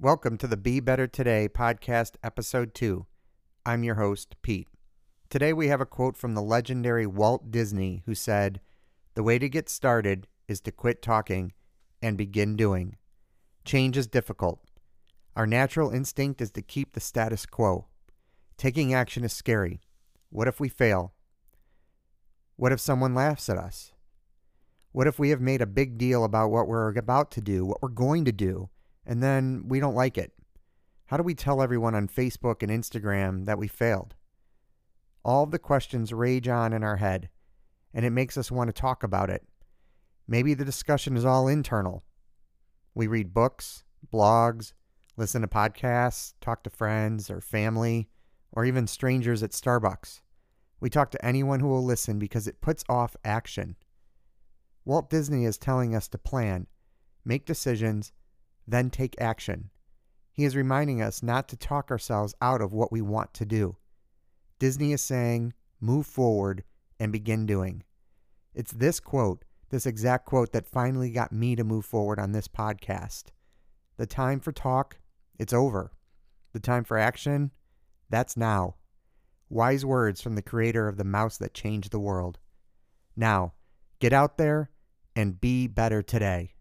Welcome to the Be Better Today podcast, episode 2. I'm your host, Pete. Today we have a quote from the legendary Walt Disney, who said, The way to get started is to quit talking and begin doing. Change is difficult. Our natural instinct is to keep the status quo. Taking action is scary. What if we fail? What if someone laughs at us? What if we have made a big deal about what we're about to do, what we're going to do? And then we don't like it? How do we tell everyone on Facebook and Instagram that we failed? All the questions rage on in our head, and it makes us want to talk about it. Maybe the discussion is all internal. We read books, blogs, listen to podcasts, talk to friends or family, or even strangers at Starbucks. We talk to anyone who will listen because it puts off action. Walt Disney is telling us to plan, make decisions, then take action. He is reminding us not to talk ourselves out of what we want to do. Disney is saying, move forward and begin doing. It's this quote, this exact quote, that finally got me to move forward on this podcast. The time for talk, it's over. The time for action, that's now. Wise words from the creator of the mouse that changed the world. Now, get out there and be better today.